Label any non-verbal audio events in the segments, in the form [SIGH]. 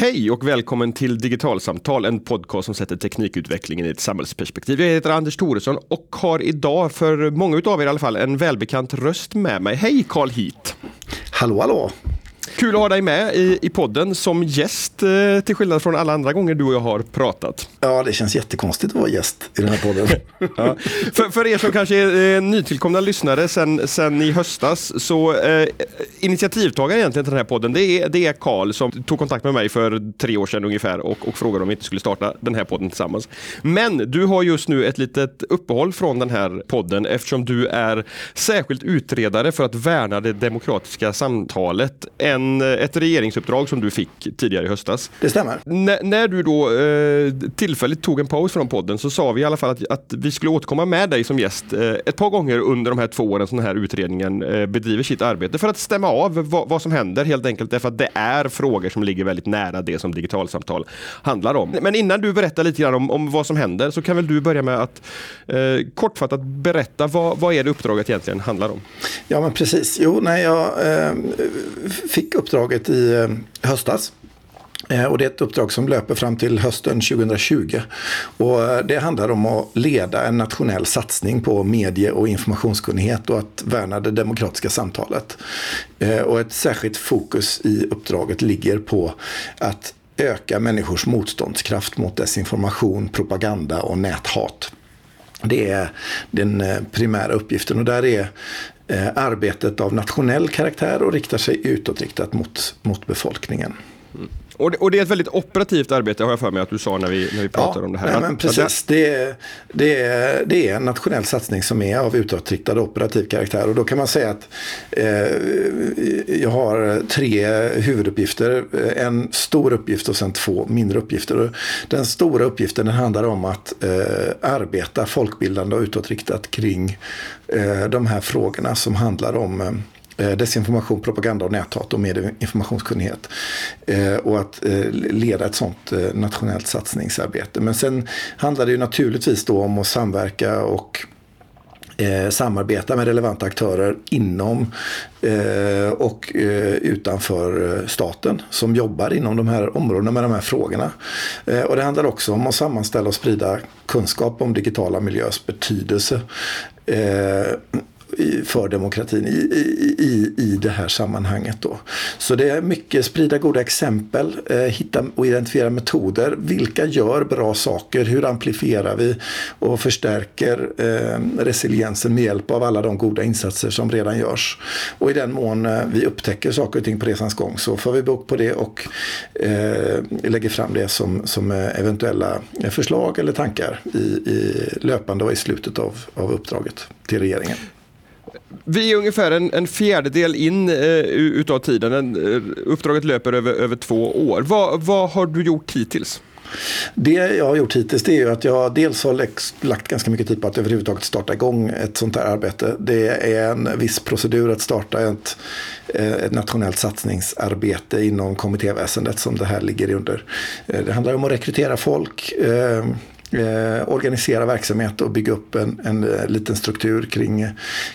Hej och välkommen till Digitalsamtal, en podcast som sätter teknikutvecklingen i ett samhällsperspektiv. Jag heter Anders Thoresson och har idag, för många av er i alla fall, en välbekant röst med mig. Hej Carl Heat! Hallå hallå! Kul att ha dig med i, i podden som gäst, eh, till skillnad från alla andra gånger du och jag har pratat. Ja, det känns jättekonstigt att vara gäst i den här podden. [LAUGHS] ja. för, för er som kanske är eh, nytillkomna lyssnare sen, sen i höstas, så eh, initiativtagare egentligen till den här podden, det är, det är Carl som tog kontakt med mig för tre år sedan ungefär och, och frågade om vi inte skulle starta den här podden tillsammans. Men du har just nu ett litet uppehåll från den här podden eftersom du är särskilt utredare för att värna det demokratiska samtalet. En en, ett regeringsuppdrag som du fick tidigare i höstas. Det stämmer. N när du då eh, tillfälligt tog en paus från podden så sa vi i alla fall att, att vi skulle återkomma med dig som gäst eh, ett par gånger under de här två åren som den här utredningen eh, bedriver sitt arbete för att stämma av vad, vad, som händer helt enkelt därför att det är frågor som ligger väldigt nära det som digitalsamtal handlar om. Men innan du berättar lite grann om, om vad som händer så kan väl du börja med att eh, kortfattat berätta vad, vad är det uppdraget egentligen handlar om? Ja men precis. Jo, när jag eh, fick uppdraget i eh, höstas. Eh, och det är ett uppdrag som löper fram till hösten 2020. Och eh, det handlar om att leda en nationell satsning på medie och informationskunnighet och att värna det demokratiska samtalet. Och ett särskilt fokus i uppdraget ligger på att öka människors motståndskraft mot desinformation, propaganda och näthat. Det är den primära uppgiften och där är Eh, arbetet av nationell karaktär och riktar sig utåtriktat mot, mot befolkningen. Mm. Och det, och det, är ett väldigt operativt arbete har jag för mig att du sa när vi, när vi pratade ja, om det här. Ja, men precis. Det är, det, det är en nationell satsning som är av utåtriktad operativ karaktär. Och då kan man säga att eh, jag har tre huvuduppgifter. En stor uppgift och sen två mindre uppgifter. Och den stora uppgiften den handlar om att eh, arbeta folkbildande och utåtriktat kring eh, de här frågorna som handlar om Eh, Eh, desinformation, propaganda och näthat och medieinformationskunnighet. informationskunnighet. och att eh, leda ett sånt nationellt satsningsarbete. Men sen handlar det ju naturligtvis då om att samverka och eh, samarbeta med relevanta aktörer inom eh, och eh, utanför staten som jobbar inom de här områdena med de här frågorna. och det handlar också om att sammanställa och sprida kunskap om digitala miljöers betydelse för demokratin i, i, i det här sammanhanget. Då. Så det är mycket sprida goda exempel, eh, hitta och identifiera metoder. Vilka gör bra saker? Hur amplifierar vi och förstärker eh, resiliensen med hjälp av alla de goda insatser som redan görs? Och i den mån eh, vi upptäcker saker och ting på resans gång så får vi bok på det och eh, lägger fram det som, som eventuella förslag eller tankar i, i löpande och i slutet av, av uppdraget till regeringen. Vi är ungefär en, en fjärdedel in eh, utav tiden. En, eh, uppdraget löper över, över två år. Vad, vad har du gjort hittills? Det jag har gjort hittills det är att jag dels har lagt ganska mycket tid på att överhuvudtaget starta igång ett sånt här arbete. Det är en viss procedur att starta ett, eh, ett nationellt satsningsarbete inom kommittéväsendet som det här ligger under. Eh, det handlar om att rekrytera folk eh, organisera verksamhet och bygga upp en, en, en, liten struktur kring,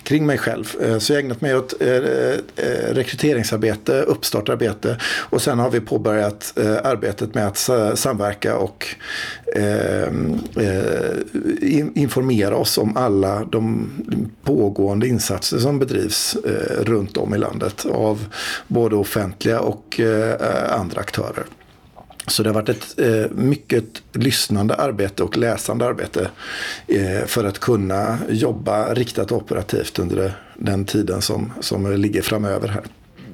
kring mig själv. Eh, så jag har ägnat mig åt eh, eh rekryteringsarbete, uppstartarbete och sen har vi påbörjat eh, arbetet med att samverka och eh, informera oss om alla de pågående insatser som bedrivs runt om i landet av både offentliga och andra aktörer. Så det har varit ett eh, mycket lyssnande arbete och läsande arbete eh, för att kunna jobba riktat operativt under den tiden som, som ligger framöver här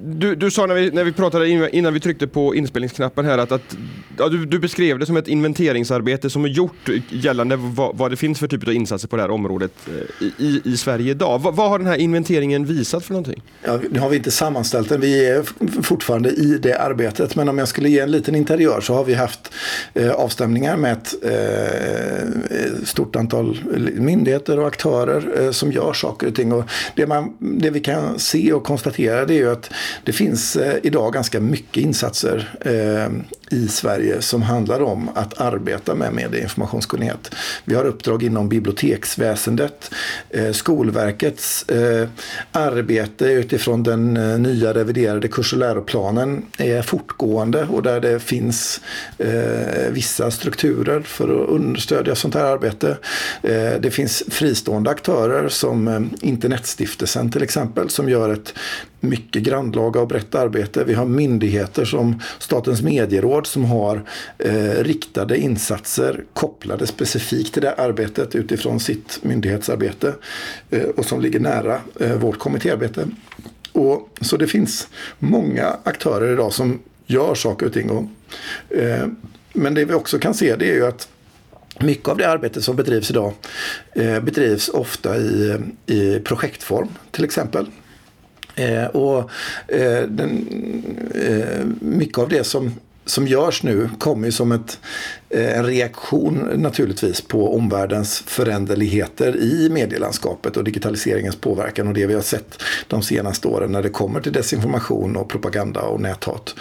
du, du sa när vi, när vi pratade innan vi tryckte på inspelningsknappen här att, att ja, du, du, beskrev det som ett inventeringsarbete som är gjort gällande vad, vad det finns för typ av insatser på det här området eh, i, i Sverige idag. Vad, vad, har den här inventeringen visat för någonting? Ja, nu har vi inte sammanställt den, vi är fortfarande i det arbetet. Men om jag skulle ge en liten interiör så har vi haft eh, avstämningar med ett eh, eh, stort antal myndigheter och aktörer eh, som gör saker och ting. Och det, man, det vi kan se och konstatera det är ju att det finns eh, idag ganska mycket insatser eh, i Sverige som handlar om att arbeta med medieinformationskunnighet. Vi har uppdrag inom biblioteksväsendet, eh, Skolverkets arbete utifrån den nya reviderade kurs och läroplanen är fortgående och där det finns vissa strukturer för att understödja sånt här arbete. Det finns fristående aktörer som Internetstiftelsen till exempel som gör ett mycket grannlaga och brett arbete. Vi har myndigheter som Statens medieråd som har eh, riktade insatser kopplade specifikt till det arbetet utifrån sitt myndighetsarbete eh, och som ligger nära eh, vårt kommittéarbete. Och, så det finns många aktörer idag som gör saker och ting. Och, eh, men det vi också kan se det är ju att mycket av det arbete som bedrivs idag eh, bedrivs ofta i, i projektform till exempel. Eh, och eh, den, eh, mycket av det som som görs nu kommer ju som ett, eh, en reaktion naturligtvis på omvärldens föränderligheter i medielandskapet och digitaliseringens påverkan och det vi har sett de senaste åren när det kommer till desinformation och propaganda och näthat.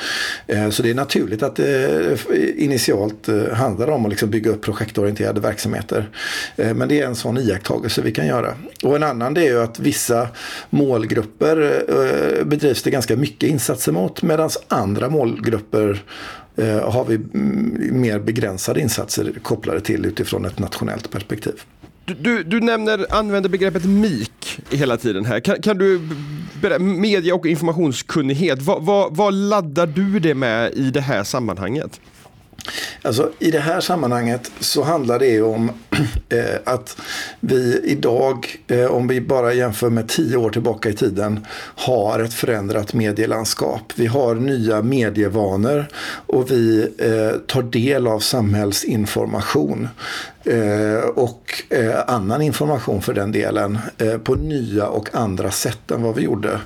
Eh, så det är naturligt att det initialt handlar om att liksom bygga upp projektorienterade verksamheter. Men det är en sån iakttagelse vi kan göra. Och en annan det är ju att vissa målgrupper bedrivs det ganska mycket insatser mot medan andra målgrupper Eh, har vi mm, mer begränsade insatser kopplade till utifrån ett nationellt perspektiv. Du, du, du nämner, använder begreppet MIK hela tiden här. Kan, kan du media och informationskunnighet, vad, vad, vad laddar du det med i det här sammanhanget? Alltså, I det här sammanhanget så handlar det om [CLEARS THROAT] eh, att vi idag, eh, om vi bara jämför med tio år tillbaka i tiden, har ett förändrat medielandskap. Vi har nya medievanor och vi eh, tar del av samhällsinformation Eh, och eh, annan information för den delen eh, på nya och andra sätt än vad vi gjorde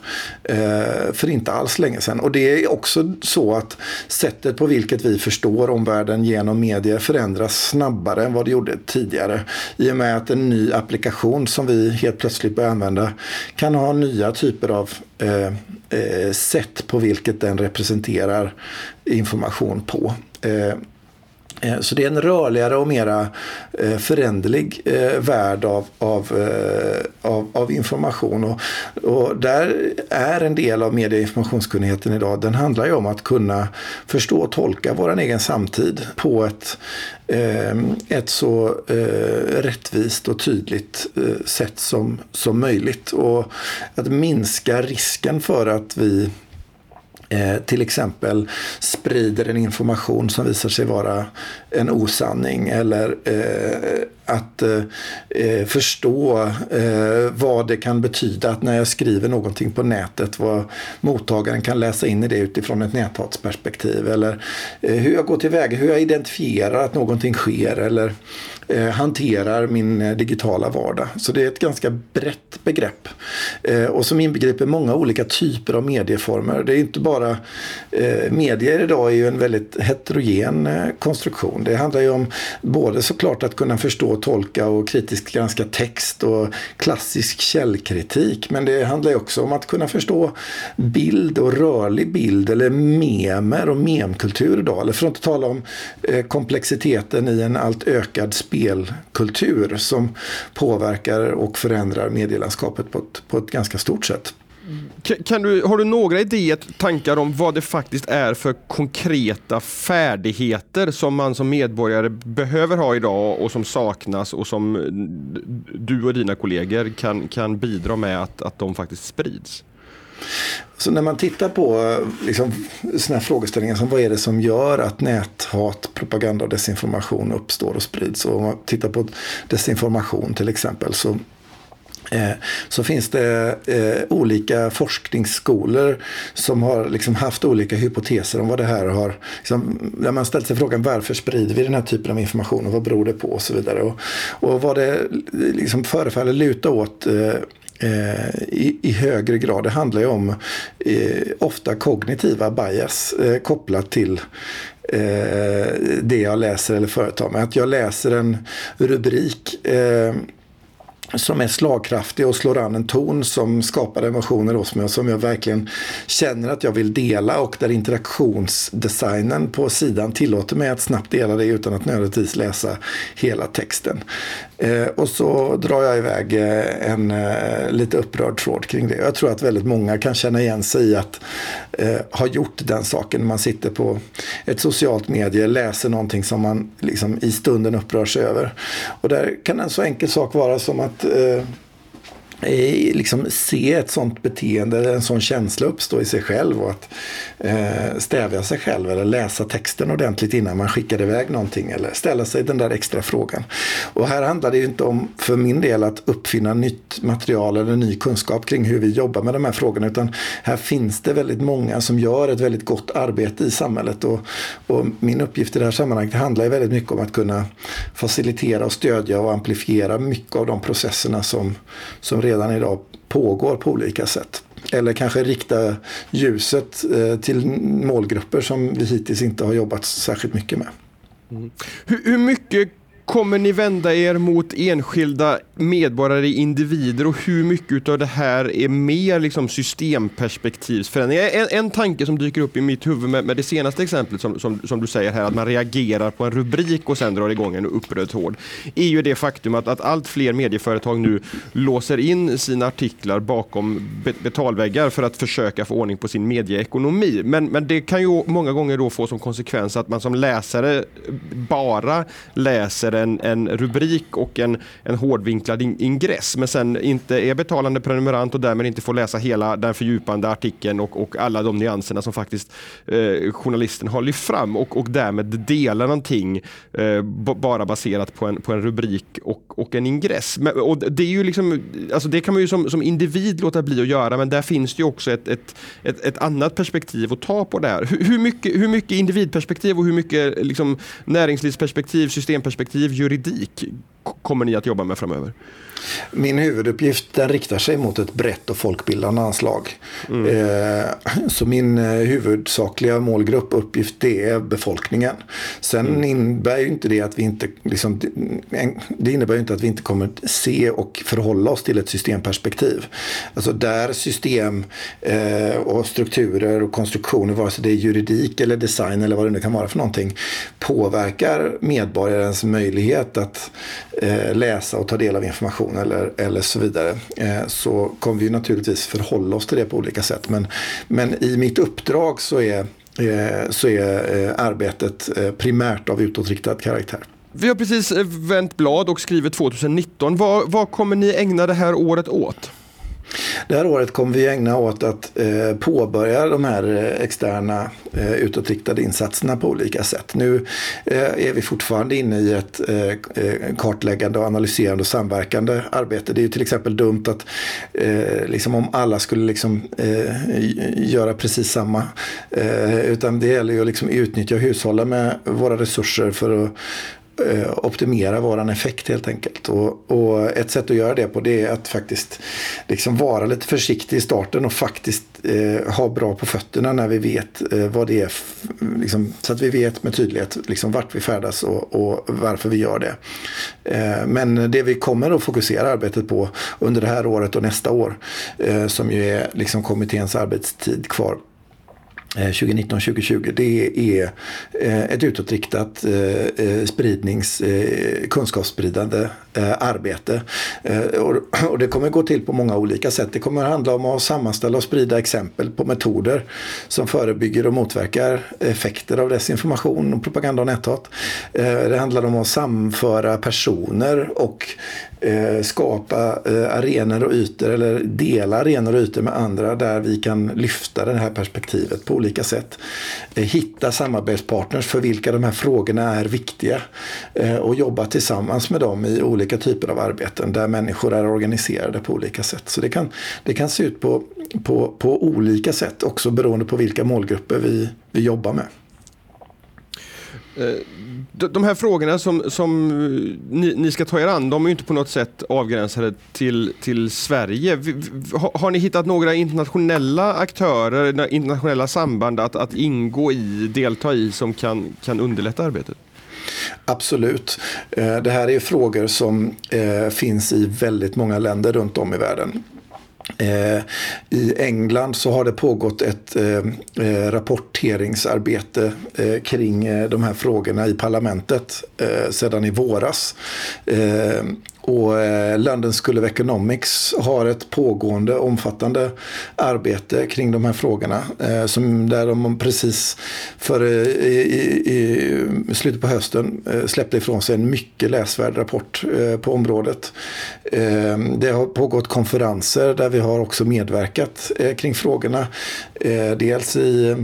eh, för inte alls länge sedan. Och det är också så att sättet på vilket vi förstår omvärlden genom medier förändras snabbare än vad det gjorde tidigare. I och med att en ny applikation som vi helt plötsligt börjar använda kan ha nya typer av eh, sätt på vilket den representerar information på. Eh, så det är en rörligare och mera eh, föränderlig eh, värld av, av, av, av information. Och, och, där är en del av medie och informationskunnigheten idag. Den handlar ju om att kunna förstå och tolka vår egen samtid på ett, ett så rättvist och tydligt sätt som, som möjligt. Och att minska risken för att vi eh, till exempel sprider en information som visar sig vara en osanning eller eh, att eh, eh, förstå eh, vad det kan betyda att när jag skriver någonting på nätet vad mottagaren kan läsa in i det utifrån ett näthatsperspektiv eller eh, hur jag går tillväga, hur jag identifierar att någonting sker eller eh, hanterar min eh, digitala vardag. Så det är ett ganska brett begrepp eh, och som inbegriper många olika typer av medieformer. Det är inte bara eh, medier idag är ju en väldigt heterogen eh, konstruktion. Det handlar ju om både såklart att kunna förstå och tolka och kritiskt granska text och klassisk källkritik. Men det handlar ju också om att kunna förstå bild och rörlig bild eller memer och memkultur idag. Eller för att inte tala om eh, komplexiteten i en allt ökad spelkultur som påverkar och förändrar medielandskapet på ett, på ett ganska stort sätt. Kan du, har du några idéer, tankar om vad det faktiskt är för konkreta färdigheter som man som medborgare behöver ha idag och som saknas och som du och dina kollegor kan, kan bidra med att, att de faktiskt sprids? Så när man tittar på liksom, såna här frågeställningar som vad är det som gör att näthat, propaganda och desinformation uppstår och sprids. Och om man tittar på desinformation till exempel så Eh, så finns det eh, olika forskningsskolor som har liksom haft olika hypoteser om vad det här har... Liksom, där man ställt sig frågan varför sprider vi den här typen av information och vad beror det på och så vidare. Och, och vad det liksom förefaller luta åt eh, eh i, i, högre grad. Det handlar ju om eh, ofta kognitiva bias eh, kopplat till eh, det jag läser eller företar mig. Att jag läser en rubrik eh, som är slagkraftig och slår an en ton som skapar emotioner hos mig och som jag verkligen känner att jag vill dela och där interaktionsdesignen på sidan tillåter mig att snabbt dela det utan att nödvändigtvis läsa hela texten. Eh, och så drar jag iväg eh, en eh, lite upprörd tråd kring det. Jag tror att väldigt många kan känna igen sig i att eh, ha gjort den saken. Man sitter på ett socialt medie, läser någonting som man liksom i stunden upprör sig över. Och där kan en så enkel sak vara som att eh, Eh, liksom se ett sånt beteende, en sån känsla uppstå i sig själv och att eh, stävja sig själv eller läsa texten ordentligt innan man skickar iväg någonting eller ställa sig den där extra frågan. Och här handlar det ju inte om, för min del, att uppfinna nytt material eller ny kunskap kring hur vi jobbar med de här frågorna utan här finns det väldigt många som gör ett väldigt gott arbete i samhället och, och min uppgift i det här sammanhanget handlar ju väldigt mycket om att kunna facilitera och stödja och amplifiera mycket av de processerna som, som redan redan idag pågår på olika sätt. Eller kanske rikta ljuset eh, till målgrupper som vi hittills inte har jobbat särskilt mycket med. Mm. Hur, hur mycket Kommer ni vända er mot enskilda medborgare, individer och hur mycket av det här är mer liksom systemperspektivsförändringar? En, en tanke som dyker upp i mitt huvud med, med det senaste exemplet som, som, som, du säger här, att man reagerar på en rubrik och sen drar igång en upprörd tråd, är ju det faktum att, att allt fler medieföretag nu låser in sina artiklar bakom betalväggar för att försöka få ordning på sin medieekonomi. Men, men det kan ju många gånger då få som konsekvens att man som läsare bara läser en, en rubrik och en, en hårdvinklad ingress men sen inte är betalande prenumerant och därmed inte får läsa hela den fördjupande artikeln och, och alla de nyanserna som faktiskt eh, journalisten har lyft fram och, och därmed delar någonting eh, bara baserat på en, på en rubrik och, och en ingress. Men, och det, är ju liksom, alltså det kan man ju som, som individ låta bli att göra men där finns det ju också ett, ett, ett, ett annat perspektiv att ta på det här. Hur, hur, mycket, hur mycket individperspektiv och hur mycket liksom, näringslivsperspektiv, systemperspektiv juridik kommer ni att jobba med framöver? Min huvuduppgift den riktar sig mot ett brett och folkbildande anslag. Mm. Eh, så min eh, huvudsakliga målgrupp och uppgift det är befolkningen. Sen mm. innebär ju inte det att vi inte liksom, det innebär inte att vi inte kommer se och förhålla oss till ett systemperspektiv. Alltså där system eh, och strukturer och konstruktioner, vare sig det är juridik eller design eller vad det nu kan vara för någonting, påverkar medborgarens möjlighet att Eh, läsa och ta del av information eller, eller så vidare eh, så kommer vi naturligtvis förhålla oss till det på olika sätt. Men, men i mitt uppdrag så är, eh, så är eh, arbetet eh, primärt av utåtriktad karaktär. Vi har precis eh, vänt blad och skrivit 2019. Vad, vad kommer ni ägna det här året åt? Det här året kommer vi ägna åt att eh, påbörja de här eh, externa eh, utåtriktade insatserna på olika sätt. Nu eh, är vi fortfarande inne i ett eh, eh kartläggande och analyserande och samverkande arbete. Det är ju till exempel dumt att eh, liksom om alla skulle liksom, göra precis samma. utan det gäller ju att liksom utnyttja och hushålla med våra resurser för att Eh, optimera våran effekt helt enkelt. Och, och, ett sätt att göra det på det är att faktiskt liksom vara lite försiktig i starten och faktiskt eh, ha bra på fötterna när vi vet eh, vad det är. Liksom, så att vi vet med tydlighet liksom, vart vi färdas och, och varför vi gör det. Eh, men det vi kommer att fokusera arbetet på under det här året och nästa år eh, som ju är liksom kommitténs arbetstid kvar Eh, 2019-2020 det är eh, ett utåtriktat eh, spridnings, kunskapsspridande arbete. Och det kommer gå till på många olika sätt. Det kommer handla om att sammanställa och sprida exempel på metoder som förebygger och motverkar effekter av desinformation och propaganda och näthat. Det handlar om att samföra personer och Eh, skapa eh, arenor och ytor eller dela arenor och ytor med andra där vi kan lyfta det här perspektivet på olika sätt. Eh, hitta samarbetspartners för vilka de här frågorna är viktiga eh, och jobba tillsammans med dem i olika typer av arbeten där människor är organiserade på olika sätt. Så det kan, det kan se ut på, på, på olika sätt också beroende på vilka målgrupper vi, vi jobbar med. Eh, de här frågorna som, som eh, ni, ni, ska ta er an, de är ju inte på något sätt avgränsade till, till Sverige. Har ni hittat några internationella aktörer, internationella samband att, att ingå i, delta i som kan, kan underlätta arbetet? Absolut. Eh, det här är frågor som finns i väldigt många länder runt om i världen. Eh, I England så har det pågått ett eh, eh, rapporteringsarbete kring de här frågorna i parlamentet sedan i våras. Och eh, London School of Economics har ett pågående omfattande arbete kring de här frågorna. Eh, som där de precis för, i, i, i slutet på hösten eh, släppte ifrån sig en mycket läsvärd rapport på området. Det har pågått konferenser där vi har också medverkat kring frågorna. dels i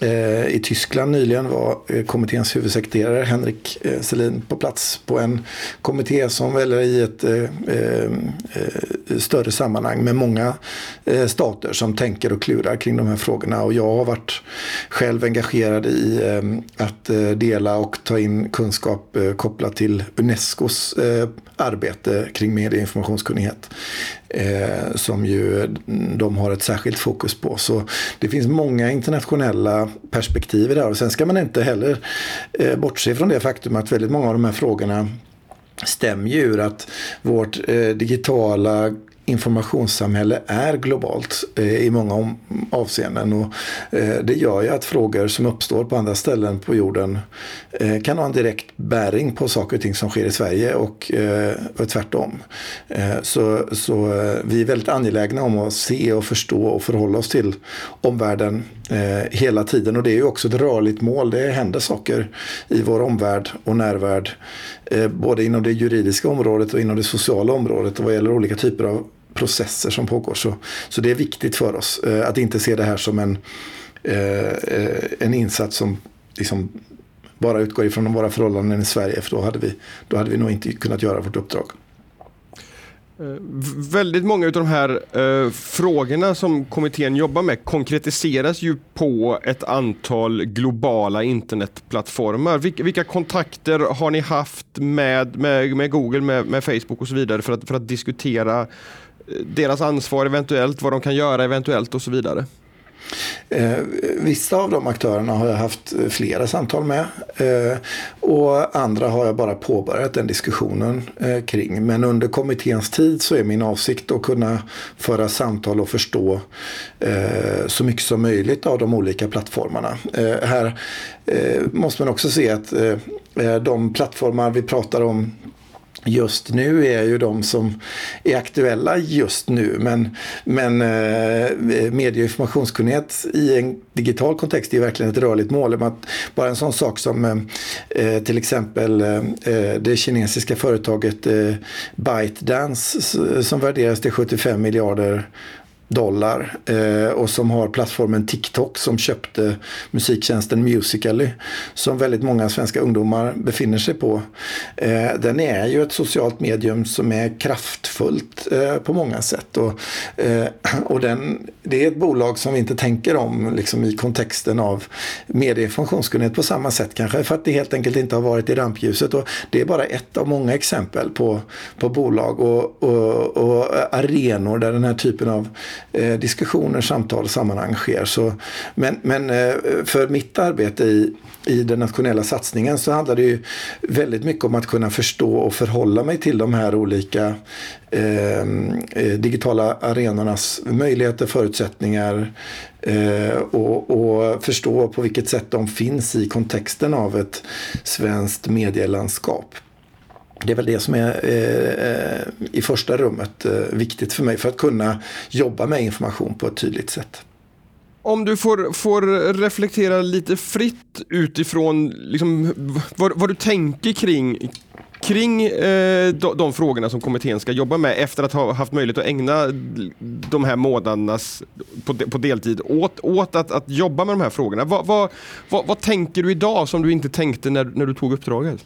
Eh, I Tyskland nyligen var eh, kommitténs huvudsekreterare Henrik eh, Selin på plats på en kommitté som, eller i ett större sammanhang med många stater som tänker och klurar kring de här frågorna. Och jag har varit själv engagerad i att dela och ta in kunskap kopplat till Unescos arbete kring medieinformationskunnighet eh, som ju mm, de har ett särskilt fokus på. Så det finns många internationella perspektiv i det här. Och sen ska man inte heller eh, bortse från det faktum att väldigt många av de här frågorna stämmer ju ur att vårt eh, digitala informationssamhälle är globalt eh, i många avseenden. Och, eh, det gör ju att frågor som uppstår på andra ställen på jorden eh, kan ha en direkt bäring på saker och ting som sker i Sverige och, och tvärtom. Så, så vi är väldigt angelägna om att se och förstå och förhålla oss till omvärlden hela tiden. Och det är ju också ett rörligt mål. Det händer saker i vår omvärld och närvärld. Både inom det juridiska området och inom det sociala området och vad gäller olika typer av processer som pågår. Så, så det är viktigt för oss eh, att inte se det här som en, eh, en insats som liksom bara utgår ifrån våra förhållanden i Sverige. För då hade vi, då hade vi nog inte kunnat göra vårt uppdrag. Eh, väldigt många av de här eh, frågorna som kommittén jobbar med konkretiseras ju på ett antal globala internetplattformar. Vilka, vilka kontakter har ni haft med, med, med Google, med, med, Facebook och så vidare för att, för att diskutera deras ansvar eventuellt, vad de kan göra eventuellt och så vidare? Eh, vissa av de aktörerna har jag haft eh, flera samtal med eh, och andra har jag bara påbörjat den diskussionen eh, kring. Men under kommitténs tid så är min avsikt att kunna föra samtal och förstå eh, så mycket som möjligt av de olika plattformarna. Eh, här eh, måste man också se att eh, eh, de plattformar vi pratar om just nu är ju de som är aktuella just nu. Men, men eh, medie och informationskunnighet i en digital kontext är verkligen ett rörligt mål. Att bara en sån sak som eh, eh till exempel eh, eh, det kinesiska företaget eh, ByteDance som värderas till 75 miljarder dollar eh, och som har plattformen TikTok som köpte musiktjänsten Musical.ly som väldigt många svenska ungdomar befinner sig på. Eh, den är ju ett socialt medium som är kraftfullt eh, på många sätt och, eh, och den, det är ett bolag som vi inte tänker om liksom, i kontexten av mediefunktionskunnighet på samma sätt kanske för att det helt enkelt inte har varit i rampljuset och det är bara ett av många exempel på, på bolag och, och, och arenor där den här typen av eh, diskussioner, samtal och sammanhang sker. Så, men men eh, för mitt arbete i, i den nationella satsningen så handlar det ju väldigt mycket om att kunna förstå och förhålla mig till de här olika eh, eh digitala arenornas möjligheter, förutsättningar eh, och, och, förstå på vilket sätt de finns i kontexten av ett svenskt medielandskap. Det är väl det som är eh, i första rummet eh, viktigt för mig för att kunna jobba med information på ett tydligt sätt. Om du får, får reflektera lite fritt utifrån liksom, vad, vad du tänker kring, kring eh, de, de, frågorna som kommittén ska jobba med efter att ha haft möjlighet att ägna de här månaderna på, på deltid åt, åt att, att jobba med de här frågorna. Vad, va, va, vad tänker du idag som du inte tänkte när, när du tog uppdraget?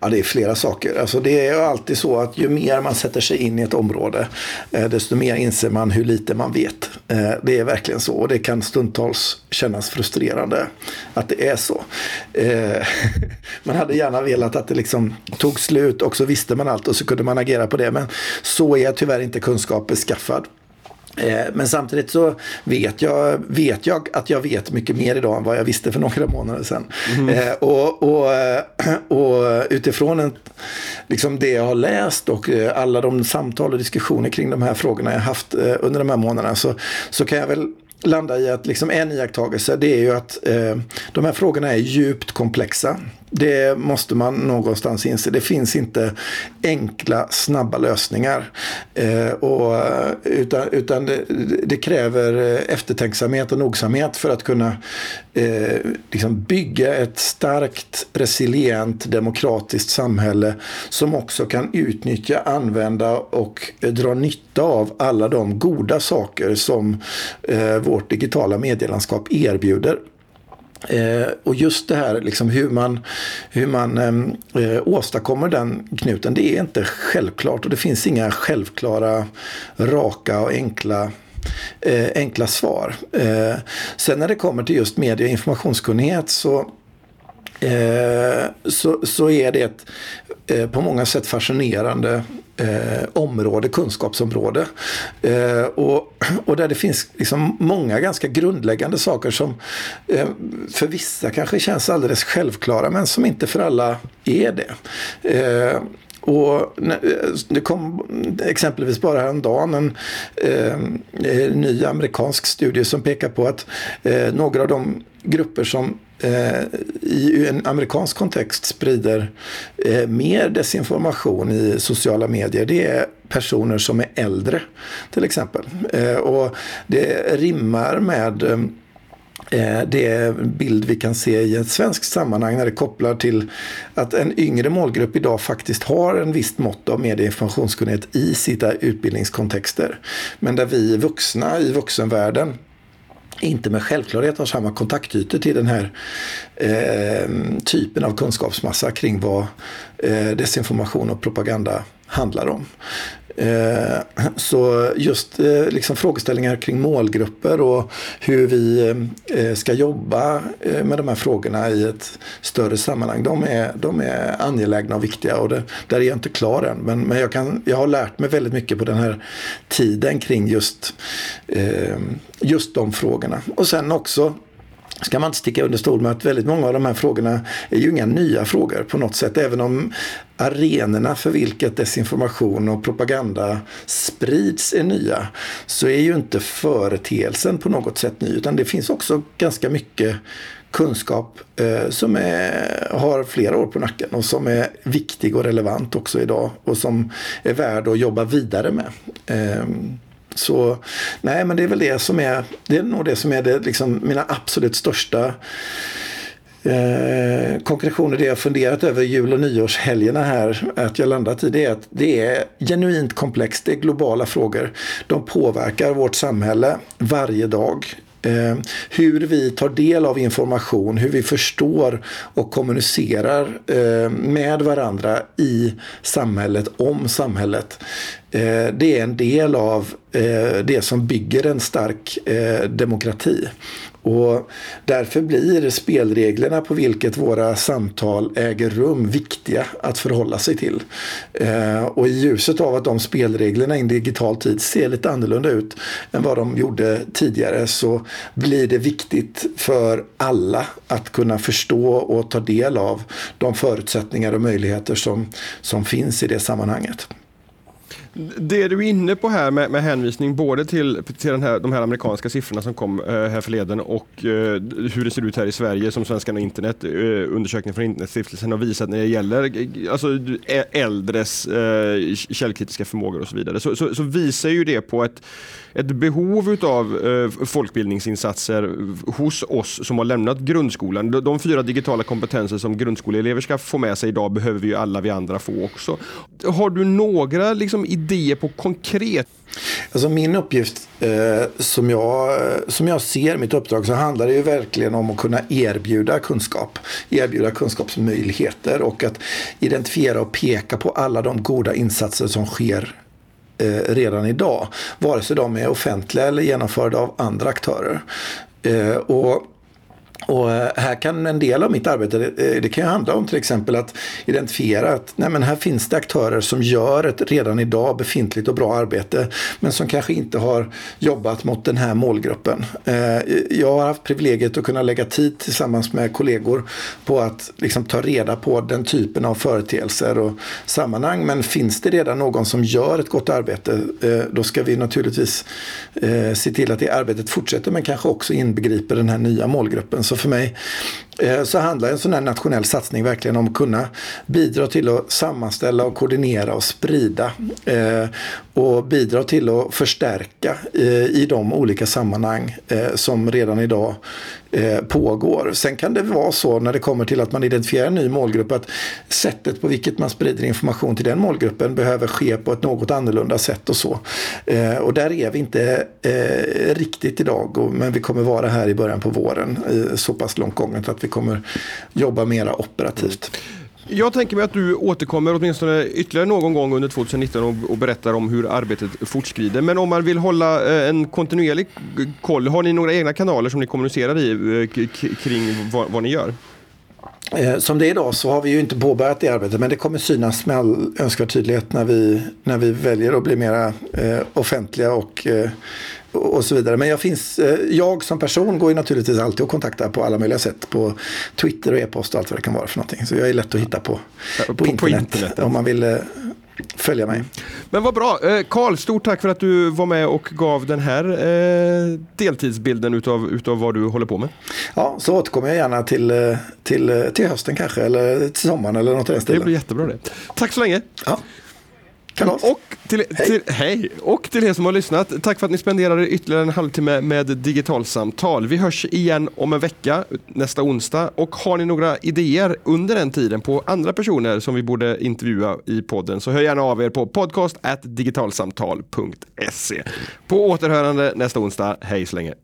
Ja, det är flera saker. Alltså, det är alltid så att ju mer man sätter sig in i ett område eh, desto mer inser man hur lite man vet. Eh, det är verkligen så och det kan stundtals kännas frustrerande att det är så. Eh, [LAUGHS] man hade gärna velat att det liksom tog slut och så visste man allt och så kunde man agera på det. Men så är tyvärr inte kunskap beskaffad. Eh, men samtidigt så vet jag, vet jag att jag vet mycket mer idag än vad jag visste för några månader sedan. Mm. Och, och, eh, och, utifrån en, liksom det jag har läst och alla de samtal och diskussioner kring de här frågorna jag haft under de här månaderna så, så kan jag väl landa i att liksom en iakttagelse det är ju att eh, de här frågorna är djupt komplexa. Det måste man någonstans inse. Det finns inte enkla, snabba lösningar. Eh, och, eh, utan utan det, det, kräver eh, eftertänksamhet och nogsamhet för att kunna eh, liksom bygga ett starkt, resilient, demokratiskt samhälle som också kan utnyttja, använda och dra nytta av alla de goda saker som eh, vårt digitala medielandskap erbjuder. Eh, och just det här liksom hur man, hur man ehm, eh, åstadkommer den knuten, det är inte självklart och det finns inga självklara, raka och enkla eh, enkla svar. Eh, sen när det kommer till just media och informationskunnighet så Eh, så, så är det ett eh, på många sätt fascinerande eh, område, kunskapsområde. Eh, och, och där det finns liksom många ganska grundläggande saker som eh, för vissa kanske känns alldeles självklara men som inte för alla är det. Eh, och eh, det kom exempelvis bara häromdagen en eh, ny amerikansk studie som pekar på att eh, några av de grupper som Eh, i en amerikansk kontext sprider eh, mer desinformation i sociala medier. Det är personer som är äldre till exempel. Eh, och det rimmar med det bild vi kan se i ett svenskt sammanhang när det kopplar till att en yngre målgrupp idag faktiskt har en visst mått av medieinformationskunnighet i sina utbildningskontexter. Men där vi vuxna i vuxenvärlden inte med självklarhet har samma kontaktytor till den här eh, typen av kunskapsmassa kring vad eh, desinformation och propaganda handlar om. Eh, så just eh, liksom frågeställningar kring målgrupper och hur vi eh, ska jobba med de här frågorna i ett större sammanhang. De är, de är angelägna och viktiga och det, där är jag inte klar än. Men, men jag, kan, jag har lärt mig väldigt mycket på den här tiden kring just, just de frågorna. Och sen också ska man inte sticka under stol med att väldigt många av de här frågorna är ju inga nya frågor på något sätt. Även om arenorna för vilket desinformation och propaganda sprids är nya så är ju inte företeelsen på något sätt ny utan det finns också ganska mycket kunskap eh, som är, har flera år på nacken och som är viktig och relevant också idag och som är värd att jobba vidare med. Eh, så nej, men det är väl det som är, det är nog det som är det, liksom, mina absolut största eh, konkretioner. Det jag funderat över jul och nyårshelgerna här, att jag landat i det är att det är genuint komplext. Det är globala frågor. De påverkar vårt samhälle varje dag. Eh, hur vi tar del av information, hur vi förstår och kommunicerar eh, med varandra i samhället, om samhället. Eh, det är en del av eh, det som bygger en stark eh, demokrati. Och därför blir spelreglerna på vilket våra samtal äger rum viktiga att förhålla sig till. Eh, och i ljuset av att de spelreglerna i en digital tid ser lite annorlunda ut än vad de gjorde tidigare så blir det viktigt för alla att kunna förstå och ta del av de förutsättningar och möjligheter som, som finns i det sammanhanget. Det du är inne på här med, med hänvisning både till, till den här, de här amerikanska siffrorna som kom eh, här förleden och eh, hur det ser ut här i Sverige som Svenskarna och internet, eh, undersökningen från Internetstiftelsen har visat när det gäller eh, alltså, äldres eh, källkritiska förmågor och så vidare. Så, så, så visar ju det på ett ett behov av eh, folkbildningsinsatser hos oss som har lämnat grundskolan. De, fyra digitala kompetenser som grundskoleelever ska få med sig idag behöver ju alla vi andra få också. Har du några liksom, idéer på konkret Alltså min uppgift eh, som, jag, som jag ser mitt uppdrag så handlar det ju verkligen om att kunna erbjuda kunskap. Erbjuda kunskapsmöjligheter och att identifiera och peka på alla de goda insatser som sker eh, redan idag. Vare sig de är offentliga eller genomförda av andra aktörer. Eh, och och eh, här kan en del av mitt arbete, eh, det, kan ju handla om till exempel att identifiera att nej men här finns det aktörer som gör ett redan idag befintligt och bra arbete men som kanske inte har jobbat mot den här målgruppen. Eh, jag har haft privilegiet att kunna lägga tid tillsammans med kollegor på att liksom ta reda på den typen av företeelser och sammanhang. Men finns det redan någon som gör ett gott arbete då ska vi naturligtvis se till att det arbetet fortsätter men kanske också inbegriper den här nya målgruppen så för mig. Eh, så handlar en sån här nationell satsning verkligen om att kunna bidra till att sammanställa och koordinera och sprida eh, och bidra till att förstärka eh, i de olika sammanhang som redan idag Eh, pågår. Sen kan det vara så när det kommer till att man identifierar en ny målgrupp att sättet på vilket man sprider information till den målgruppen behöver ske på ett något annorlunda sätt och så. Eh, och där är vi inte eh, riktigt idag men vi kommer vara här i början på våren så pass långt gånget att vi kommer jobba mera operativt. Mm. Jag tänker mig att du återkommer åtminstone ytterligare någon gång under 2019 och, och berättar om hur arbetet fortskrider. Men om man vill hålla eh, en kontinuerlig koll, har ni några egna kanaler som ni kommunicerar i eh, kring vad, vad ni gör? Eh, som det är idag så har vi ju inte påbörjat det arbetet men det kommer synas med all önskvärd tydlighet när vi, när vi väljer att bli mera eh, offentliga och eh, och så vidare. Men jag, finns, eh, jag som person går ju naturligtvis alltid att kontakta på alla möjliga sätt. På Twitter och e-post och allt vad det kan vara för någonting. Så jag är lätt att hitta på, på, på, internet, internet, om man vill eh, följa mig. Men vad bra. Eh, Karl, stort tack för att du var med och gav den här eh, deltidsbilden utav, utav vad du håller på med. Ja, så återkommer jag gärna till, till, till hösten kanske, eller till sommaren eller något i den stilen. Det blir jättebra det. Tack så länge. Ja. Kalas. Och till, hej. Till, hej. Och till er som har lyssnat, tack för att ni spenderade ytterligare en halvtimme med digitalsamtal. Vi hörs igen om en vecka, nästa onsdag. Och har ni några idéer under den tiden på andra personer som vi borde intervjua i podden så hör gärna av er på podcast digitalsamtal.se. På återhörande nästa onsdag. Hej så länge.